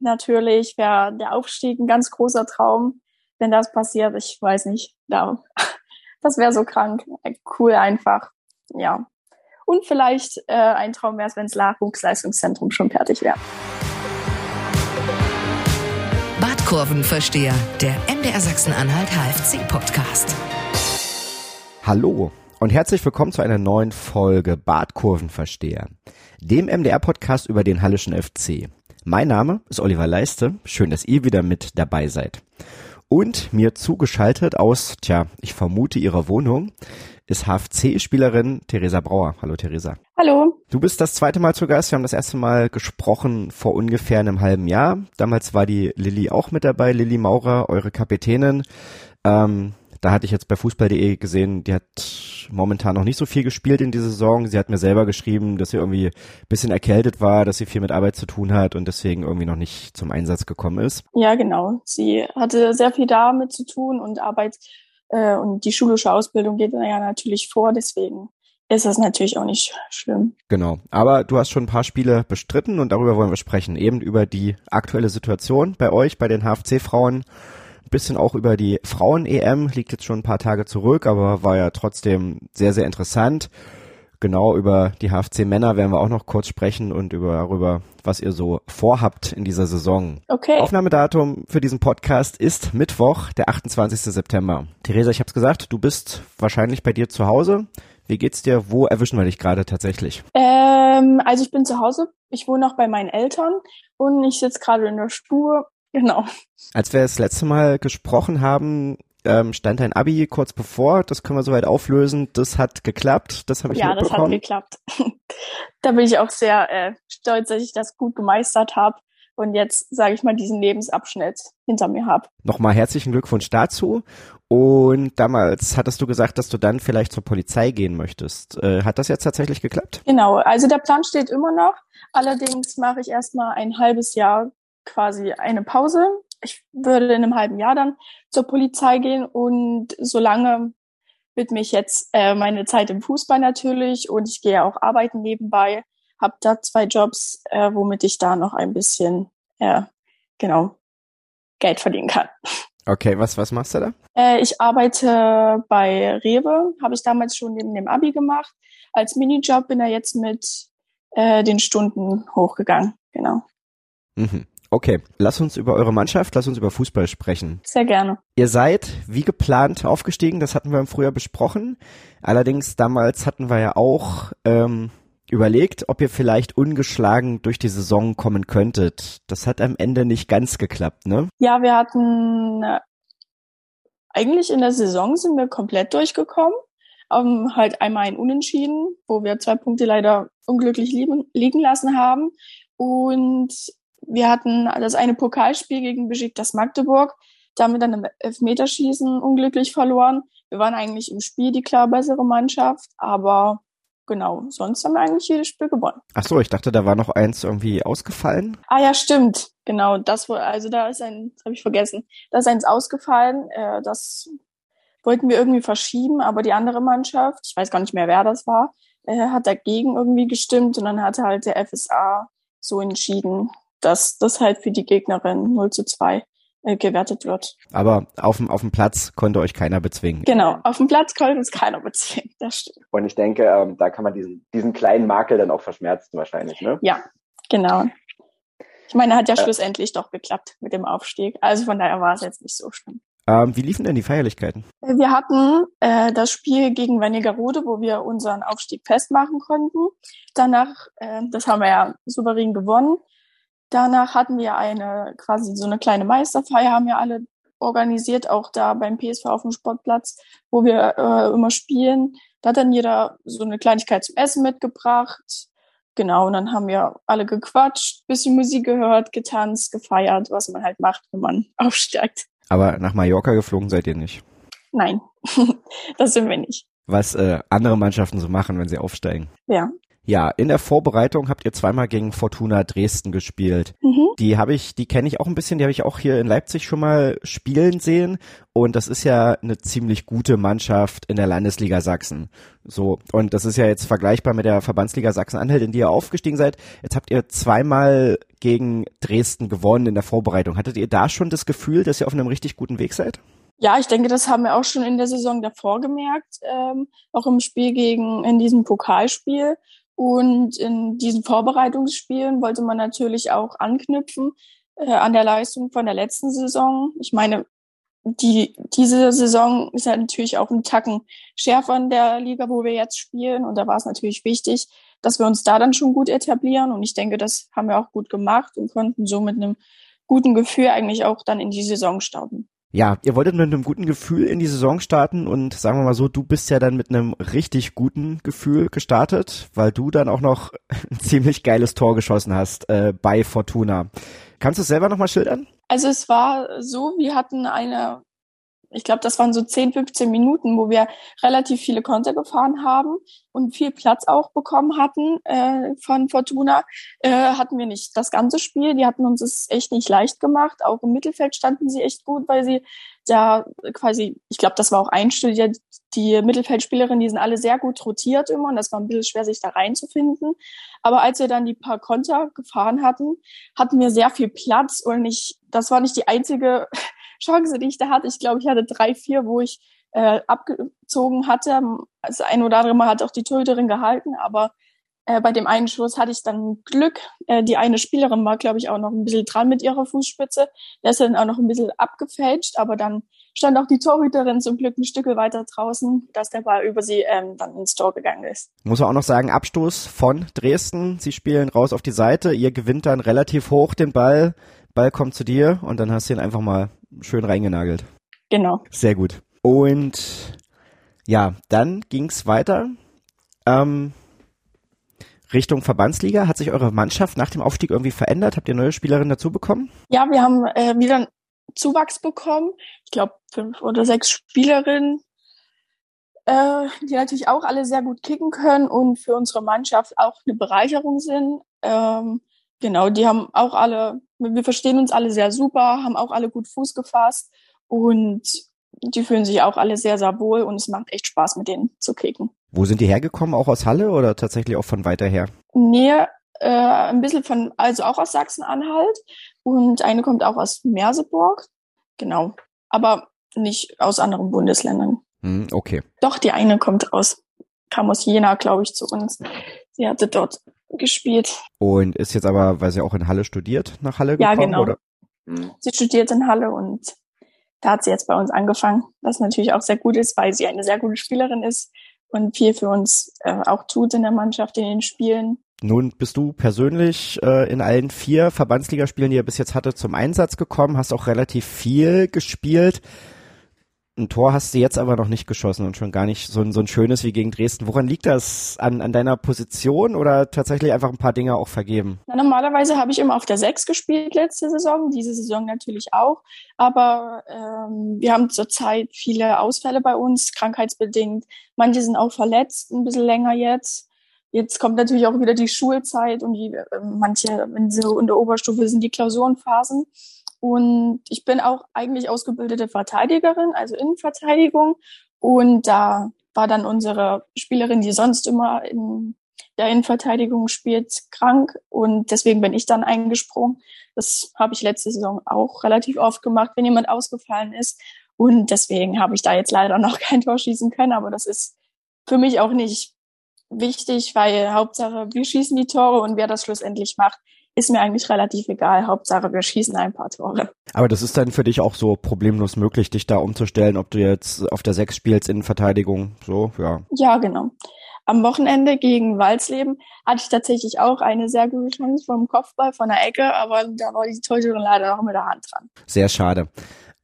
natürlich wäre der Aufstieg ein ganz großer Traum. Wenn das passiert, ich weiß nicht, ja, das wäre so krank. Cool einfach, ja. Und vielleicht äh, ein Traum wäre es, wenn das Nachwuchsleistungszentrum schon fertig wäre. Badkurvenversteher, der MDR Sachsen-Anhalt HFC-Podcast. Hallo und herzlich willkommen zu einer neuen Folge Badkurvenversteher, dem MDR-Podcast über den Hallischen FC. Mein Name ist Oliver Leiste. Schön, dass ihr wieder mit dabei seid. Und mir zugeschaltet aus, tja, ich vermute ihrer Wohnung, ist HFC-Spielerin Theresa Brauer. Hallo Theresa. Hallo. Du bist das zweite Mal zu Gast. Wir haben das erste Mal gesprochen vor ungefähr einem halben Jahr. Damals war die Lilly auch mit dabei, Lilly Maurer, eure Kapitänin. Ähm, da hatte ich jetzt bei Fußball.de gesehen, die hat momentan noch nicht so viel gespielt in dieser Saison. Sie hat mir selber geschrieben, dass sie irgendwie ein bisschen erkältet war, dass sie viel mit Arbeit zu tun hat und deswegen irgendwie noch nicht zum Einsatz gekommen ist. Ja, genau. Sie hatte sehr viel damit zu tun und Arbeit äh, und die schulische Ausbildung geht ja natürlich vor, deswegen ist das natürlich auch nicht schlimm. Genau. Aber du hast schon ein paar Spiele bestritten und darüber wollen wir sprechen. Eben über die aktuelle Situation bei euch, bei den HFC-Frauen bisschen auch über die Frauen-EM, liegt jetzt schon ein paar Tage zurück, aber war ja trotzdem sehr, sehr interessant. Genau über die HFC-Männer werden wir auch noch kurz sprechen und über darüber, was ihr so vorhabt in dieser Saison. Okay. Aufnahmedatum für diesen Podcast ist Mittwoch, der 28. September. Theresa, ich habe es gesagt, du bist wahrscheinlich bei dir zu Hause. Wie geht's dir? Wo erwischen wir dich gerade tatsächlich? Ähm, also ich bin zu Hause. Ich wohne noch bei meinen Eltern und ich sitze gerade in der Stube Genau. Als wir das letzte Mal gesprochen haben, ähm, stand ein Abi kurz bevor. Das können wir soweit auflösen. Das hat geklappt. Das habe ich ja, mitbekommen. Ja, das hat geklappt. da bin ich auch sehr äh, stolz, dass ich das gut gemeistert habe und jetzt, sage ich mal, diesen Lebensabschnitt hinter mir habe. Nochmal herzlichen Glückwunsch dazu. Und damals hattest du gesagt, dass du dann vielleicht zur Polizei gehen möchtest. Äh, hat das jetzt tatsächlich geklappt? Genau, also der Plan steht immer noch. Allerdings mache ich erstmal ein halbes Jahr quasi eine Pause. Ich würde in einem halben Jahr dann zur Polizei gehen und solange widme ich jetzt äh, meine Zeit im Fußball natürlich und ich gehe auch arbeiten nebenbei, habe da zwei Jobs, äh, womit ich da noch ein bisschen, äh, genau, Geld verdienen kann. Okay, was, was machst du da? Äh, ich arbeite bei Rewe, habe ich damals schon neben dem Abi gemacht. Als Minijob bin er jetzt mit äh, den Stunden hochgegangen, genau. Mhm. Okay, lass uns über eure Mannschaft, lass uns über Fußball sprechen. Sehr gerne. Ihr seid wie geplant aufgestiegen, das hatten wir im Frühjahr besprochen. Allerdings damals hatten wir ja auch ähm, überlegt, ob ihr vielleicht ungeschlagen durch die Saison kommen könntet. Das hat am Ende nicht ganz geklappt, ne? Ja, wir hatten äh, eigentlich in der Saison sind wir komplett durchgekommen. Um, halt einmal ein Unentschieden, wo wir zwei Punkte leider unglücklich liegen, liegen lassen haben. Und wir hatten das eine Pokalspiel gegen Besiktas Magdeburg, damit dann im Elfmeterschießen unglücklich verloren. Wir waren eigentlich im Spiel die klar bessere Mannschaft, aber genau, sonst haben wir eigentlich jedes Spiel gewonnen. Ach so, ich dachte, da war noch eins irgendwie ausgefallen. Ah ja, stimmt. Genau, das also da ist ein, das habe ich vergessen, da ist eins ausgefallen. Äh, das wollten wir irgendwie verschieben, aber die andere Mannschaft, ich weiß gar nicht mehr, wer das war, äh, hat dagegen irgendwie gestimmt und dann hatte halt der FSA so entschieden, dass das halt für die Gegnerin 0 zu 2 äh, gewertet wird. Aber auf dem, auf dem Platz konnte euch keiner bezwingen. Genau, auf dem Platz konnte uns keiner bezwingen, das stimmt. Und ich denke, ähm, da kann man diesen, diesen kleinen Makel dann auch verschmerzen wahrscheinlich, ne? Ja, genau. Ich meine, hat ja äh, schlussendlich doch geklappt mit dem Aufstieg. Also von daher war es jetzt nicht so schlimm. Ähm, wie liefen denn die Feierlichkeiten? Wir hatten äh, das Spiel gegen Wernigerode, wo wir unseren Aufstieg festmachen konnten. Danach, äh, das haben wir ja souverän gewonnen. Danach hatten wir eine quasi so eine kleine Meisterfeier, haben wir alle organisiert, auch da beim PSV auf dem Sportplatz, wo wir äh, immer spielen. Da hat dann jeder so eine Kleinigkeit zum Essen mitgebracht. Genau, und dann haben wir alle gequatscht, bisschen Musik gehört, getanzt, gefeiert, was man halt macht, wenn man aufsteigt. Aber nach Mallorca geflogen seid ihr nicht? Nein, das sind wir nicht. Was äh, andere Mannschaften so machen, wenn sie aufsteigen. Ja, Ja, in der Vorbereitung habt ihr zweimal gegen Fortuna Dresden gespielt. Mhm. Die habe ich, die kenne ich auch ein bisschen, die habe ich auch hier in Leipzig schon mal spielen sehen. Und das ist ja eine ziemlich gute Mannschaft in der Landesliga Sachsen. So. Und das ist ja jetzt vergleichbar mit der Verbandsliga Sachsen-Anhalt, in die ihr aufgestiegen seid. Jetzt habt ihr zweimal gegen Dresden gewonnen in der Vorbereitung. Hattet ihr da schon das Gefühl, dass ihr auf einem richtig guten Weg seid? Ja, ich denke, das haben wir auch schon in der Saison davor gemerkt, ähm, auch im Spiel gegen, in diesem Pokalspiel. Und in diesen Vorbereitungsspielen wollte man natürlich auch anknüpfen äh, an der Leistung von der letzten Saison. Ich meine, die, diese Saison ist ja natürlich auch ein Tacken schärfer in der Liga, wo wir jetzt spielen. Und da war es natürlich wichtig, dass wir uns da dann schon gut etablieren. Und ich denke, das haben wir auch gut gemacht und konnten so mit einem guten Gefühl eigentlich auch dann in die Saison starten. Ja, ihr wolltet mit einem guten Gefühl in die Saison starten und sagen wir mal so, du bist ja dann mit einem richtig guten Gefühl gestartet, weil du dann auch noch ein ziemlich geiles Tor geschossen hast äh, bei Fortuna. Kannst du es selber nochmal schildern? Also es war so, wir hatten eine ich glaube, das waren so 10, 15 Minuten, wo wir relativ viele Konter gefahren haben und viel Platz auch bekommen hatten äh, von Fortuna. Äh, hatten wir nicht das ganze Spiel. Die hatten uns es echt nicht leicht gemacht. Auch im Mittelfeld standen sie echt gut, weil sie da quasi, ich glaube, das war auch einstudiert, die Mittelfeldspielerinnen, die sind alle sehr gut rotiert immer und das war ein bisschen schwer, sich da reinzufinden. Aber als wir dann die paar Konter gefahren hatten, hatten wir sehr viel Platz und ich, das war nicht die einzige Chance, die ich da hatte. Ich glaube, ich hatte drei, vier, wo ich äh, abgezogen hatte. Das ein oder andere Mal hat auch die Torhüterin gehalten, aber äh, bei dem einen Schuss hatte ich dann Glück. Äh, die eine Spielerin war, glaube ich, auch noch ein bisschen dran mit ihrer Fußspitze. Der ist dann auch noch ein bisschen abgefälscht, aber dann stand auch die Torhüterin zum Glück ein Stück weiter draußen, dass der Ball über sie ähm, dann ins Tor gegangen ist. Muss man auch noch sagen, Abstoß von Dresden. Sie spielen raus auf die Seite. Ihr gewinnt dann relativ hoch den Ball. Ball kommt zu dir und dann hast du ihn einfach mal schön reingenagelt. Genau. Sehr gut. Und ja, dann ging's weiter. Ähm, Richtung Verbandsliga. Hat sich eure Mannschaft nach dem Aufstieg irgendwie verändert? Habt ihr neue Spielerinnen dazu bekommen? Ja, wir haben äh, wieder einen Zuwachs bekommen. Ich glaube, fünf oder sechs Spielerinnen, äh, die natürlich auch alle sehr gut kicken können und für unsere Mannschaft auch eine Bereicherung sind. Ähm, Genau, die haben auch alle, wir verstehen uns alle sehr super, haben auch alle gut Fuß gefasst und die fühlen sich auch alle sehr, sehr wohl und es macht echt Spaß, mit denen zu kicken. Wo sind die hergekommen? Auch aus Halle oder tatsächlich auch von weiter her? Nee, äh, ein bisschen von, also auch aus Sachsen-Anhalt und eine kommt auch aus Merseburg. Genau. Aber nicht aus anderen Bundesländern. Hm, okay. Doch, die eine kommt aus, kam aus Jena, glaube ich, zu uns. Sie hatte dort gespielt. Und ist jetzt aber, weil sie auch in Halle studiert, nach Halle gekommen? Ja, genau. Oder? Mhm. Sie studiert in Halle und da hat sie jetzt bei uns angefangen, was natürlich auch sehr gut ist, weil sie eine sehr gute Spielerin ist und viel für uns äh, auch tut in der Mannschaft, in den Spielen. Nun bist du persönlich äh, in allen vier Verbandsligaspielen, die ihr bis jetzt hatte, zum Einsatz gekommen, hast auch relativ viel gespielt. Ein Tor hast du jetzt aber noch nicht geschossen und schon gar nicht so ein, so ein schönes wie gegen Dresden. Woran liegt das? An, an deiner Position oder tatsächlich einfach ein paar Dinge auch vergeben? Na, normalerweise habe ich immer auf der Sechs gespielt letzte Saison, diese Saison natürlich auch. Aber ähm, wir haben zurzeit viele Ausfälle bei uns, krankheitsbedingt. Manche sind auch verletzt, ein bisschen länger jetzt. Jetzt kommt natürlich auch wieder die Schulzeit und die, äh, manche, wenn sie in der Oberstufe sind, die Klausurenphasen. Und ich bin auch eigentlich ausgebildete Verteidigerin, also Innenverteidigung. Und da war dann unsere Spielerin, die sonst immer in der Innenverteidigung spielt, krank. Und deswegen bin ich dann eingesprungen. Das habe ich letzte Saison auch relativ oft gemacht, wenn jemand ausgefallen ist. Und deswegen habe ich da jetzt leider noch kein Tor schießen können. Aber das ist für mich auch nicht wichtig, weil Hauptsache, wir schießen die Tore und wer das schlussendlich macht, ist mir eigentlich relativ egal. Hauptsache, wir schießen ein paar Tore. Aber das ist dann für dich auch so problemlos möglich, dich da umzustellen, ob du jetzt auf der Sechs spielst in Verteidigung, so, ja. Ja, genau. Am Wochenende gegen Walsleben hatte ich tatsächlich auch eine sehr gute Chance vom Kopfball von der Ecke, aber da war die Torhüterin leider noch mit der Hand dran. Sehr schade.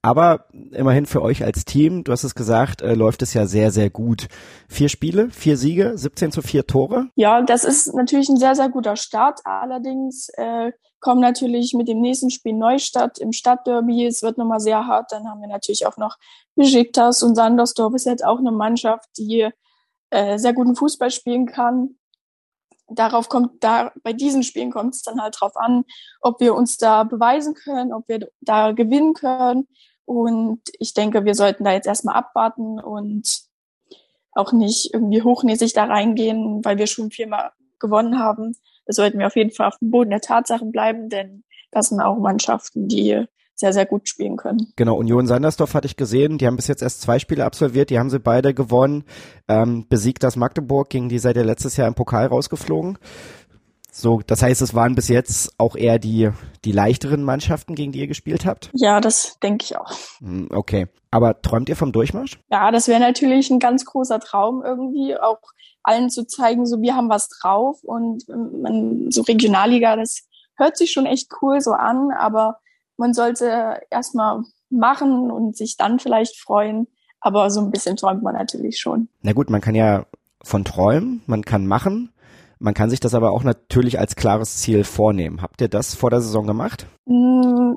Aber immerhin für euch als Team, du hast es gesagt, äh, läuft es ja sehr, sehr gut. Vier Spiele, vier Siege, 17 zu vier Tore. Ja, das ist natürlich ein sehr, sehr guter Start. Allerdings äh, kommen natürlich mit dem nächsten Spiel Neustadt im Stadtderby. Es wird nochmal sehr hart. Dann haben wir natürlich auch noch Besiktas und Sandersdorf ist jetzt auch eine Mannschaft, die äh, sehr guten Fußball spielen kann. darauf kommt, da bei diesen Spielen kommt es dann halt drauf an, ob wir uns da beweisen können, ob wir da gewinnen können. Und ich denke, wir sollten da jetzt erstmal abwarten und auch nicht irgendwie hochnäsig da reingehen, weil wir schon viermal gewonnen haben. Da sollten wir auf jeden Fall auf dem Boden der Tatsachen bleiben, denn das sind auch Mannschaften, die sehr, sehr gut spielen können. Genau, Union Sandersdorf hatte ich gesehen, die haben bis jetzt erst zwei Spiele absolviert, die haben sie beide gewonnen, ähm, besiegt das Magdeburg, gegen die seid ihr letztes Jahr im Pokal rausgeflogen. So, das heißt, es waren bis jetzt auch eher die, die leichteren Mannschaften, gegen die ihr gespielt habt? Ja, das denke ich auch. Hm, okay. Aber träumt ihr vom Durchmarsch? Ja, das wäre natürlich ein ganz großer Traum irgendwie, auch allen zu zeigen, so wir haben was drauf und ähm, man, so Regionalliga, das hört sich schon echt cool so an, aber man sollte erstmal machen und sich dann vielleicht freuen. Aber so ein bisschen träumt man natürlich schon. Na gut, man kann ja von träumen, man kann machen. Man kann sich das aber auch natürlich als klares Ziel vornehmen. Habt ihr das vor der Saison gemacht? Mm,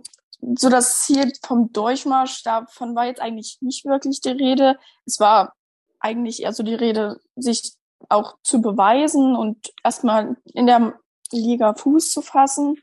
so das Ziel vom Durchmarsch, davon war jetzt eigentlich nicht wirklich die Rede. Es war eigentlich eher so die Rede, sich auch zu beweisen und erstmal in der Liga Fuß zu fassen.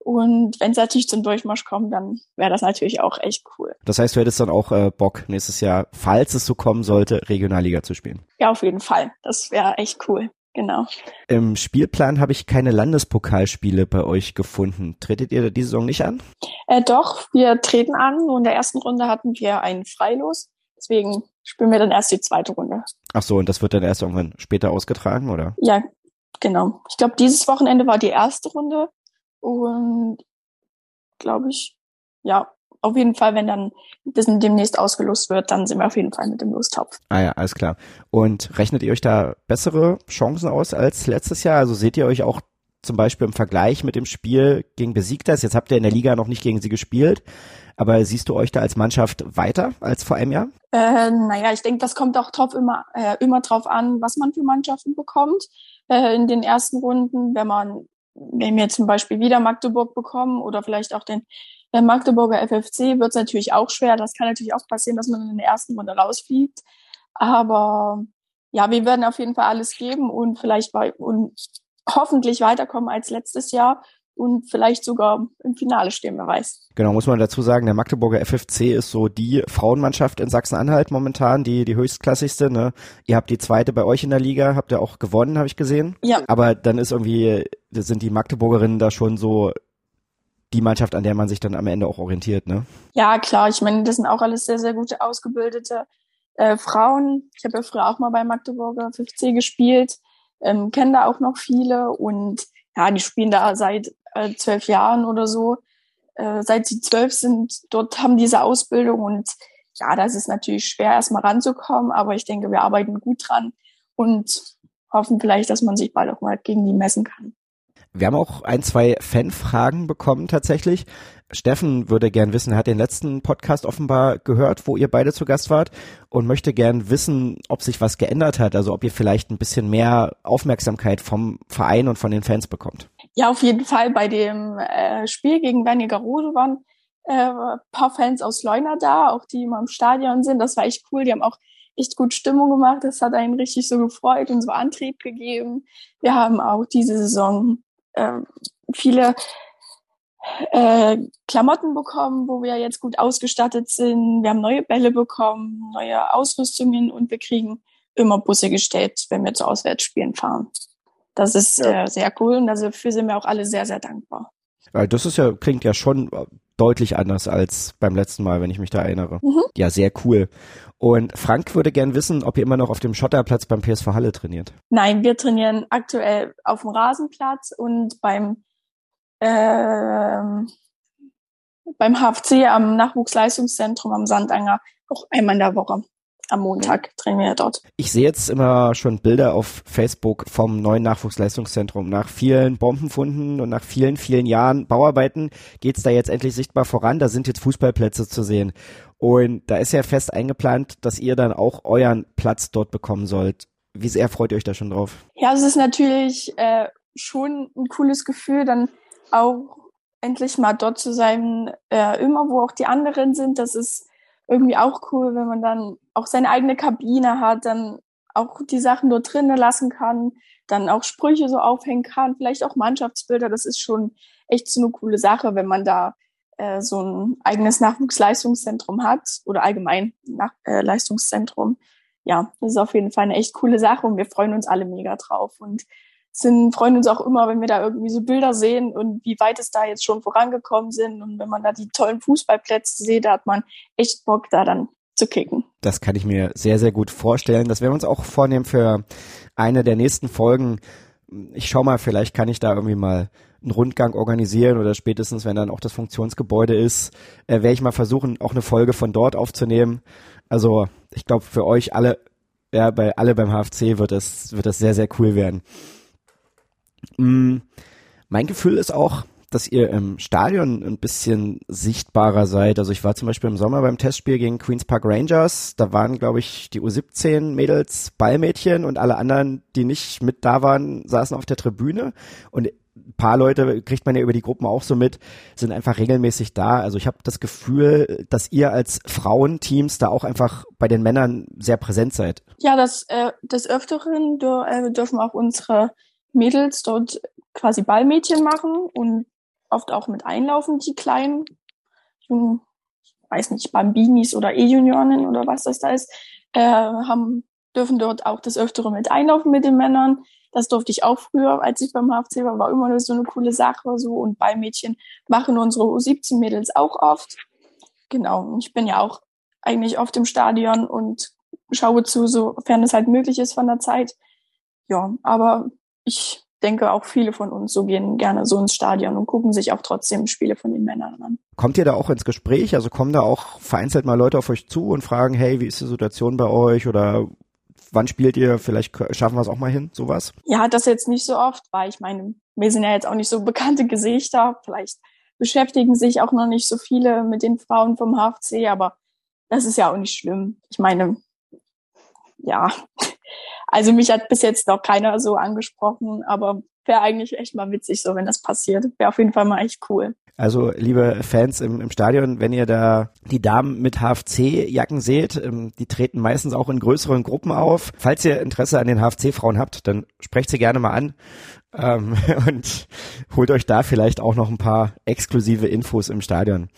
Und wenn es natürlich zum Durchmarsch kommt, dann wäre das natürlich auch echt cool. Das heißt, du hättest dann auch äh, Bock, nächstes Jahr, falls es so kommen sollte, Regionalliga zu spielen? Ja, auf jeden Fall. Das wäre echt cool. Genau. Im Spielplan habe ich keine Landespokalspiele bei euch gefunden. Tretet ihr die Saison nicht an? Äh, doch, wir treten an. Nur in der ersten Runde hatten wir einen Freilos. Deswegen spielen wir dann erst die zweite Runde. Ach so, und das wird dann erst irgendwann später ausgetragen, oder? Ja, genau. Ich glaube, dieses Wochenende war die erste Runde und glaube ich, ja, auf jeden Fall, wenn dann das demnächst ausgelost wird, dann sind wir auf jeden Fall mit dem Lostopf. Ah ja, alles klar. Und rechnet ihr euch da bessere Chancen aus als letztes Jahr? Also seht ihr euch auch zum Beispiel im Vergleich mit dem Spiel gegen Besiktas, jetzt habt ihr in der Liga noch nicht gegen sie gespielt, aber siehst du euch da als Mannschaft weiter als vor einem Jahr? Äh, naja, ich denke, das kommt auch drauf immer, äh, immer drauf an, was man für Mannschaften bekommt. Äh, in den ersten Runden, wenn man wenn wir zum Beispiel wieder Magdeburg bekommen oder vielleicht auch den der Magdeburger FFC, wird es natürlich auch schwer. Das kann natürlich auch passieren, dass man in der ersten Runde rausfliegt. Aber ja, wir werden auf jeden Fall alles geben und vielleicht und hoffentlich weiterkommen als letztes Jahr und vielleicht sogar im Finale stehen, wer weiß. Genau, muss man dazu sagen, der Magdeburger FFC ist so die Frauenmannschaft in Sachsen-Anhalt momentan, die, die höchstklassigste. Ne? Ihr habt die zweite bei euch in der Liga, habt ihr auch gewonnen, habe ich gesehen. Ja. Aber dann ist irgendwie, sind die Magdeburgerinnen da schon so die Mannschaft, an der man sich dann am Ende auch orientiert, ne? Ja, klar. Ich meine, das sind auch alles sehr, sehr gute ausgebildete äh, Frauen. Ich habe ja früher auch mal bei Magdeburger FFC gespielt, ähm, kenne da auch noch viele und ja, die spielen da seit äh, zwölf Jahren oder so. Äh, seit sie zwölf sind, dort haben diese Ausbildung und ja, das ist natürlich schwer, erstmal ranzukommen, aber ich denke, wir arbeiten gut dran und hoffen vielleicht, dass man sich bald auch mal gegen die messen kann. Wir haben auch ein, zwei Fanfragen bekommen tatsächlich. Steffen würde gern wissen, er hat den letzten Podcast offenbar gehört, wo ihr beide zu Gast wart und möchte gern wissen, ob sich was geändert hat, also ob ihr vielleicht ein bisschen mehr Aufmerksamkeit vom Verein und von den Fans bekommt. Ja, auf jeden Fall. Bei dem äh, Spiel gegen Wernigerode waren äh, paar Fans aus Leuna da, auch die immer im Stadion sind. Das war echt cool. Die haben auch echt gut Stimmung gemacht. Das hat einen richtig so gefreut und so Antrieb gegeben. Wir haben auch diese Saison äh, viele äh, Klamotten bekommen, wo wir jetzt gut ausgestattet sind. Wir haben neue Bälle bekommen, neue Ausrüstungen und wir kriegen immer Busse gestellt, wenn wir zu Auswärtsspielen fahren. Das ist ja. äh, sehr cool und dafür sind wir auch alle sehr, sehr dankbar. Das ist ja, klingt ja schon deutlich anders als beim letzten Mal, wenn ich mich da erinnere. Mhm. Ja, sehr cool. Und Frank würde gern wissen, ob ihr immer noch auf dem Schotterplatz beim PSV Halle trainiert. Nein, wir trainieren aktuell auf dem Rasenplatz und beim äh, beim HFC am Nachwuchsleistungszentrum am Sandanger auch einmal in der Woche am Montag trainieren wir dort. Ich sehe jetzt immer schon Bilder auf Facebook vom neuen Nachwuchsleistungszentrum. Nach vielen Bombenfunden und nach vielen, vielen Jahren Bauarbeiten geht's da jetzt endlich sichtbar voran. Da sind jetzt Fußballplätze zu sehen. Und da ist ja fest eingeplant, dass ihr dann auch euren Platz dort bekommen sollt. Wie sehr freut ihr euch da schon drauf? Ja, es ist natürlich äh, schon ein cooles Gefühl, dann auch endlich mal dort zu sein, äh, immer wo auch die anderen sind. Das ist irgendwie auch cool, wenn man dann auch seine eigene Kabine hat, dann auch die Sachen dort drinnen lassen kann. dann auch Sprüche so aufhängen kann, vielleicht auch Mannschaftsbilder. Das ist schon echt so eine coole Sache, wenn man da äh, so ein eigenes Nachwuchsleistungszentrum hat oder allgemein Nach äh, Leistungszentrum. Ja, das ist auf jeden Fall eine echt coole Sache und wir freuen uns alle mega drauf und sind, freuen uns auch immer, wenn wir da irgendwie so Bilder sehen und wie weit es da jetzt schon vorangekommen sind. Und wenn man da die tollen Fußballplätze sieht, da hat man echt Bock, da dann zu kicken. Das kann ich mir sehr, sehr gut vorstellen. Das werden wir uns auch vornehmen für eine der nächsten Folgen. Ich schau mal, vielleicht kann ich da irgendwie mal einen Rundgang organisieren oder spätestens, wenn dann auch das Funktionsgebäude ist, äh, werde ich mal versuchen, auch eine Folge von dort aufzunehmen. Also ich glaube, für euch alle, ja, bei alle beim HFC wird es wird das sehr, sehr cool werden. Mm, mein Gefühl ist auch, dass ihr im Stadion ein bisschen sichtbarer seid. Also ich war zum Beispiel im Sommer beim Testspiel gegen Queens Park Rangers. Da waren, glaube ich, die U17 Mädels Ballmädchen und alle anderen, die nicht mit da waren, saßen auf der Tribüne. Und ein paar Leute, kriegt man ja über die Gruppen auch so mit, sind einfach regelmäßig da. Also ich habe das Gefühl, dass ihr als Frauenteams da auch einfach bei den Männern sehr präsent seid. Ja, das, äh, des Öfteren äh, dürfen auch unsere Mädels dort quasi Ballmädchen machen und oft auch mit einlaufen, die kleinen, ich weiß nicht, Bambinis oder E-Junioren oder was das da ist, äh, haben, dürfen dort auch das Öftere mit einlaufen mit den Männern. Das durfte ich auch früher, als ich beim HFC war, war immer so eine coole Sache so und Ballmädchen machen unsere U17-Mädels auch oft. Genau, ich bin ja auch eigentlich oft im Stadion und schaue zu, sofern es halt möglich ist von der Zeit. Ja, aber ich denke, auch viele von uns so gehen gerne so ins Stadion und gucken sich auch trotzdem Spiele von den Männern an. Kommt ihr da auch ins Gespräch? Also kommen da auch vereinzelt mal Leute auf euch zu und fragen, hey, wie ist die Situation bei euch oder wann spielt ihr? Vielleicht schaffen wir es auch mal hin, sowas? Ja, das jetzt nicht so oft, weil ich meine, wir sind ja jetzt auch nicht so bekannte Gesichter. Vielleicht beschäftigen sich auch noch nicht so viele mit den Frauen vom HFC, aber das ist ja auch nicht schlimm. Ich meine, ja, also mich hat bis jetzt noch keiner so angesprochen, aber wäre eigentlich echt mal witzig so, wenn das passiert. Wäre auf jeden Fall mal echt cool. Also, liebe Fans im, im Stadion, wenn ihr da die Damen mit HFC-Jacken seht, ähm, die treten meistens auch in größeren Gruppen auf. Falls ihr Interesse an den HFC-Frauen habt, dann sprecht sie gerne mal an ähm, und holt euch da vielleicht auch noch ein paar exklusive Infos im Stadion.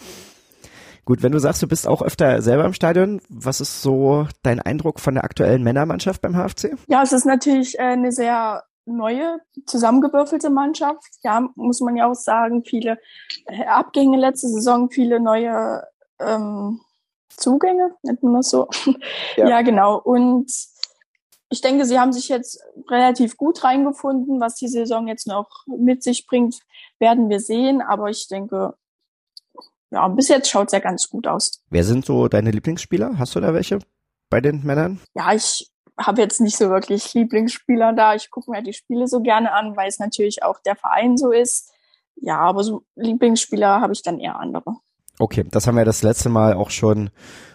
Gut, wenn du sagst, du bist auch öfter selber im Stadion, was ist so dein Eindruck von der aktuellen Männermannschaft beim HFC? Ja, es ist natürlich äh, eine sehr neue, zusammengewürfelte Mannschaft. Ja, muss man ja auch sagen, viele äh, Abgänge letzte Saison, viele neue ähm, Zugänge, nennt man das so. Ja. ja, genau. Und ich denke, sie haben sich jetzt relativ gut reingefunden. Was die Saison jetzt noch mit sich bringt, werden wir sehen. Aber ich denke, ja, bis jetzt schaut's ja ganz gut aus. Wer sind so deine Lieblingsspieler? Hast du da welche bei den Männern? Ja, ich habe jetzt nicht so wirklich Lieblingsspieler da. Ich gucke mir die Spiele so gerne an, weil es natürlich auch der Verein so ist. Ja, aber so Lieblingsspieler habe ich dann eher andere. Okay, das haben wir das letzte Mal auch schon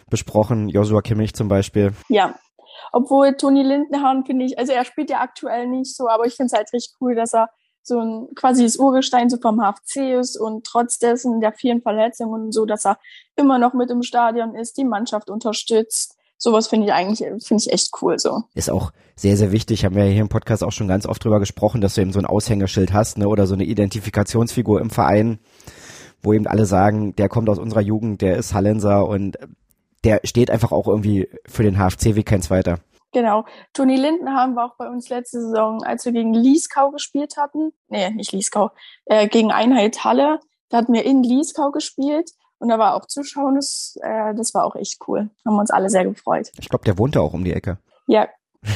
besprochen. Joshua Kimmich zum Beispiel. Ja, obwohl Toni Lindenhahn finde ich, also er spielt ja aktuell nicht so, aber ich finde es halt richtig cool, dass er so ein quasi das Urgestein so vom HFC ist und trotz dessen der vielen Verletzungen und so, dass er immer noch mit im Stadion ist, die Mannschaft unterstützt. Sowas finde ich eigentlich, finde ich echt cool so. Ist auch sehr, sehr wichtig, haben wir hier im Podcast auch schon ganz oft drüber gesprochen, dass du eben so ein Aushängeschild hast, ne, oder so eine Identifikationsfigur im Verein, wo eben alle sagen, der kommt aus unserer Jugend, der ist Hallenser und der steht einfach auch irgendwie für den HFC wie kein zweiter. Genau. Toni Lindenhahn war auch bei uns letzte Saison, als wir gegen Lieskau gespielt hatten. Nee, nicht Lieskau, äh, gegen Einheit Halle. Da hatten wir in Lieskau gespielt und da war auch Zuschauen. Das, äh, das war auch echt cool. Haben uns alle sehr gefreut. Ich glaube, der wohnte auch um die Ecke. Ja.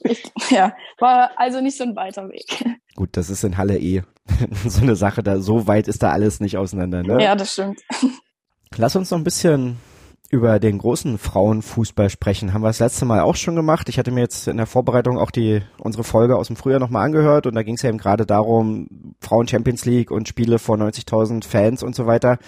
ich, ja, war also nicht so ein weiter Weg. Gut, das ist in Halle eh so eine Sache, da so weit ist da alles nicht auseinander, ne? Ja, das stimmt. Lass uns noch ein bisschen über den großen Frauenfußball sprechen. Haben wir das letzte Mal auch schon gemacht. Ich hatte mir jetzt in der Vorbereitung auch die unsere Folge aus dem Frühjahr nochmal angehört und da ging es ja eben gerade darum, Frauen Champions League und Spiele vor 90.000 Fans und so weiter.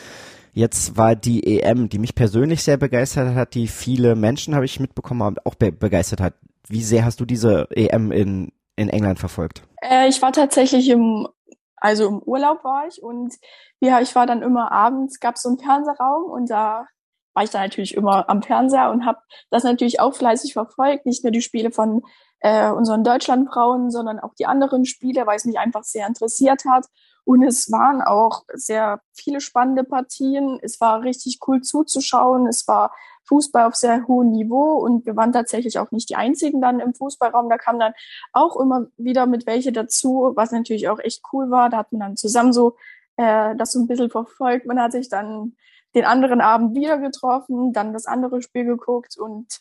Jetzt war die EM, die mich persönlich sehr begeistert hat, die viele Menschen, habe ich mitbekommen, auch be begeistert hat. Wie sehr hast du diese EM in, in England verfolgt? Äh, ich war tatsächlich im, also im Urlaub war ich und ja, ich war dann immer abends, gab es so einen Fernsehraum und da war ich da natürlich immer am Fernseher und habe das natürlich auch fleißig verfolgt. Nicht nur die Spiele von äh, unseren Deutschlandfrauen, sondern auch die anderen Spiele, weil es mich einfach sehr interessiert hat. Und es waren auch sehr viele spannende Partien. Es war richtig cool zuzuschauen. Es war Fußball auf sehr hohem Niveau und wir waren tatsächlich auch nicht die einzigen dann im Fußballraum. Da kam dann auch immer wieder mit welche dazu, was natürlich auch echt cool war. Da hat man dann zusammen so äh, das so ein bisschen verfolgt. Man hat sich dann den anderen Abend wieder getroffen, dann das andere Spiel geguckt und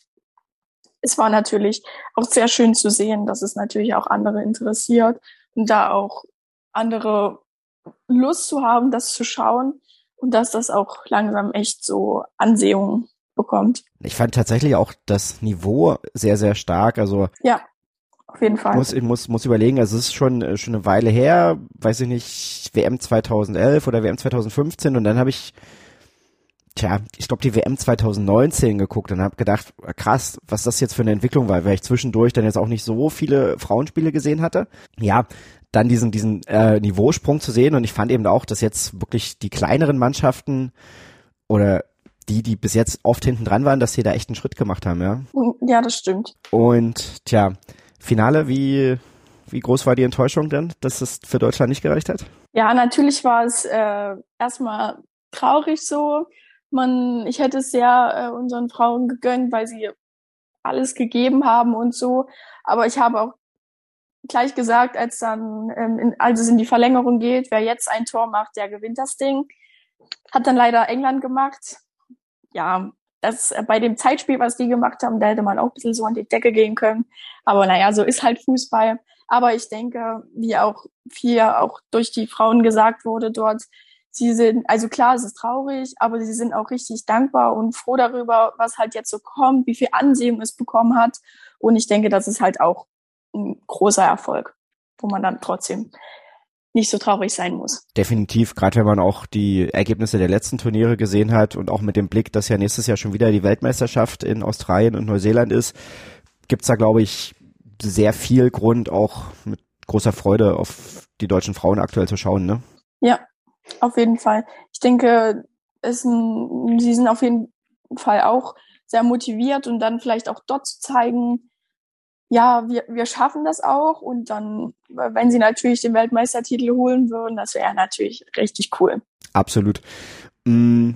es war natürlich auch sehr schön zu sehen, dass es natürlich auch andere interessiert und da auch andere Lust zu haben, das zu schauen und dass das auch langsam echt so Ansehung bekommt. Ich fand tatsächlich auch das Niveau sehr, sehr stark. Also ja, auf jeden Fall. Muss, ich muss, muss überlegen, also es ist schon, äh, schon eine Weile her, weiß ich nicht, WM 2011 oder WM 2015 und dann habe ich tja, ich glaube die WM 2019 geguckt und habe gedacht, krass, was das jetzt für eine Entwicklung war, weil ich zwischendurch dann jetzt auch nicht so viele Frauenspiele gesehen hatte. Ja, dann diesen diesen äh, Niveausprung zu sehen und ich fand eben auch, dass jetzt wirklich die kleineren Mannschaften oder die, die bis jetzt oft hinten dran waren, dass sie da echt einen Schritt gemacht haben, ja. Ja, das stimmt. Und tja, Finale, wie wie groß war die Enttäuschung denn, dass es für Deutschland nicht gereicht hat? Ja, natürlich war es äh, erstmal traurig so, man, ich hätte es sehr äh, unseren Frauen gegönnt, weil sie alles gegeben haben und so. Aber ich habe auch gleich gesagt, als dann, ähm, in, als es in die Verlängerung geht, wer jetzt ein Tor macht, der gewinnt das Ding. Hat dann leider England gemacht. Ja, das äh, bei dem Zeitspiel, was die gemacht haben, da hätte man auch ein bisschen so an die Decke gehen können. Aber naja, so ist halt Fußball. Aber ich denke, wie auch viel auch durch die Frauen gesagt wurde dort, sie sind, also klar, es ist traurig, aber sie sind auch richtig dankbar und froh darüber, was halt jetzt so kommt, wie viel Ansehen es bekommen hat. Und ich denke, das ist halt auch ein großer Erfolg, wo man dann trotzdem nicht so traurig sein muss. Definitiv, gerade wenn man auch die Ergebnisse der letzten Turniere gesehen hat und auch mit dem Blick, dass ja nächstes Jahr schon wieder die Weltmeisterschaft in Australien und Neuseeland ist, gibt's da, glaube ich, sehr viel Grund, auch mit großer Freude auf die deutschen Frauen aktuell zu schauen, ne? Ja, auf jeden Fall. Ich denke, ein, sie sind auf jeden Fall auch sehr motiviert und dann vielleicht auch dort zu zeigen, ja, wir, wir schaffen das auch und dann, wenn sie natürlich den Weltmeistertitel holen würden, das wäre natürlich richtig cool. Absolut. Mm,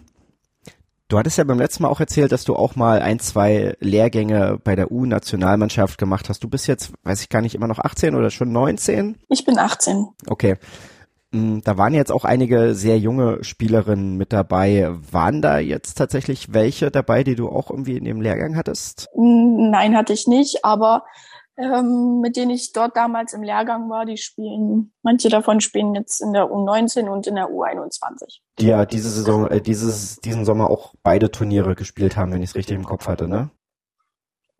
du hattest ja beim letzten Mal auch erzählt, dass du auch mal ein, zwei Lehrgänge bei der U-Nationalmannschaft gemacht hast. Du bist jetzt, weiß ich gar nicht, immer noch 18 oder schon 19? Ich bin 18. Okay. Mm, da waren jetzt auch einige sehr junge Spielerinnen mit dabei. Waren da jetzt tatsächlich welche dabei, die du auch irgendwie in dem Lehrgang hattest? Mm, nein, hatte ich nicht, aber ähm, mit denen ich dort damals im Lehrgang war, die spielen, manche davon spielen jetzt in der U19 und in der U21. Die ja diese Saison, äh, dieses, diesen Sommer auch beide Turniere gespielt haben, wenn ich es richtig im Kopf hatte, ne?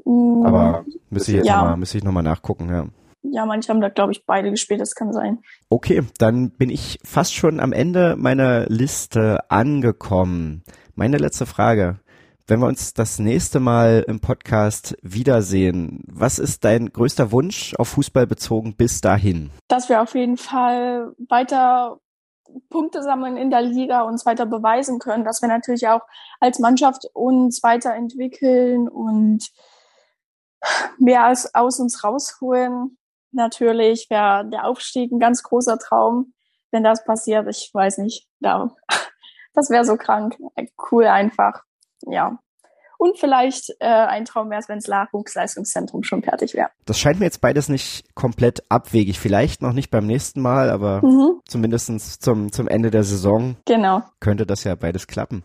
Mm, aber müsste ich jetzt ja. nochmal, nochmal nachgucken, ja. Ja, manche haben da, glaube ich, beide gespielt, das kann sein. Okay, dann bin ich fast schon am Ende meiner Liste angekommen. Meine letzte Frage. Wenn wir uns das nächste Mal im Podcast wiedersehen, was ist dein größter Wunsch auf Fußball bezogen bis dahin? Dass wir auf jeden Fall weiter Punkte sammeln in der Liga, uns weiter beweisen können, dass wir natürlich auch als Mannschaft uns weiterentwickeln und mehr als aus uns rausholen natürlich wäre der Aufstieg ein ganz großer Traum. Wenn das passiert, ich weiß nicht, da, das wäre so krank. Cool einfach. Ja. Und vielleicht äh, ein Traum wäre es, wenn das Nachwuchsleistungszentrum schon fertig wäre. Das scheint mir jetzt beides nicht komplett abwegig. Vielleicht noch nicht beim nächsten Mal, aber mhm. zumindest zum, zum Ende der Saison genau. könnte das ja beides klappen.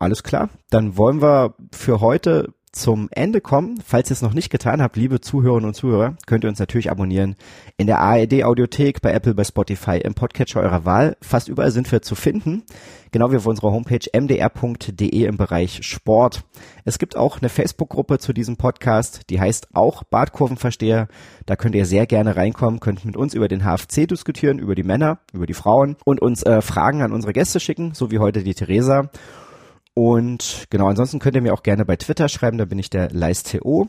Alles klar. Dann wollen wir für heute zum Ende kommen. Falls ihr es noch nicht getan habt, liebe Zuhörerinnen und Zuhörer, könnt ihr uns natürlich abonnieren. In der ARD Audiothek, bei Apple, bei Spotify, im Podcatcher eurer Wahl. Fast überall sind wir zu finden. Genau wie auf unserer Homepage mdr.de im Bereich Sport. Es gibt auch eine Facebook-Gruppe zu diesem Podcast, die heißt auch Bartkurvenversteher. Da könnt ihr sehr gerne reinkommen, könnt mit uns über den HFC diskutieren, über die Männer, über die Frauen und uns äh, Fragen an unsere Gäste schicken, so wie heute die Theresa. Und genau, ansonsten könnt ihr mir auch gerne bei Twitter schreiben, da bin ich der LeisTO.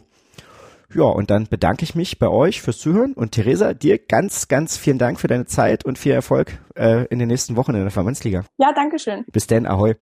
Ja, und dann bedanke ich mich bei euch fürs Zuhören und Theresa, dir ganz, ganz vielen Dank für deine Zeit und viel Erfolg äh, in den nächsten Wochen in der Verbandsliga. Ja, danke schön. Bis dann, ahoi.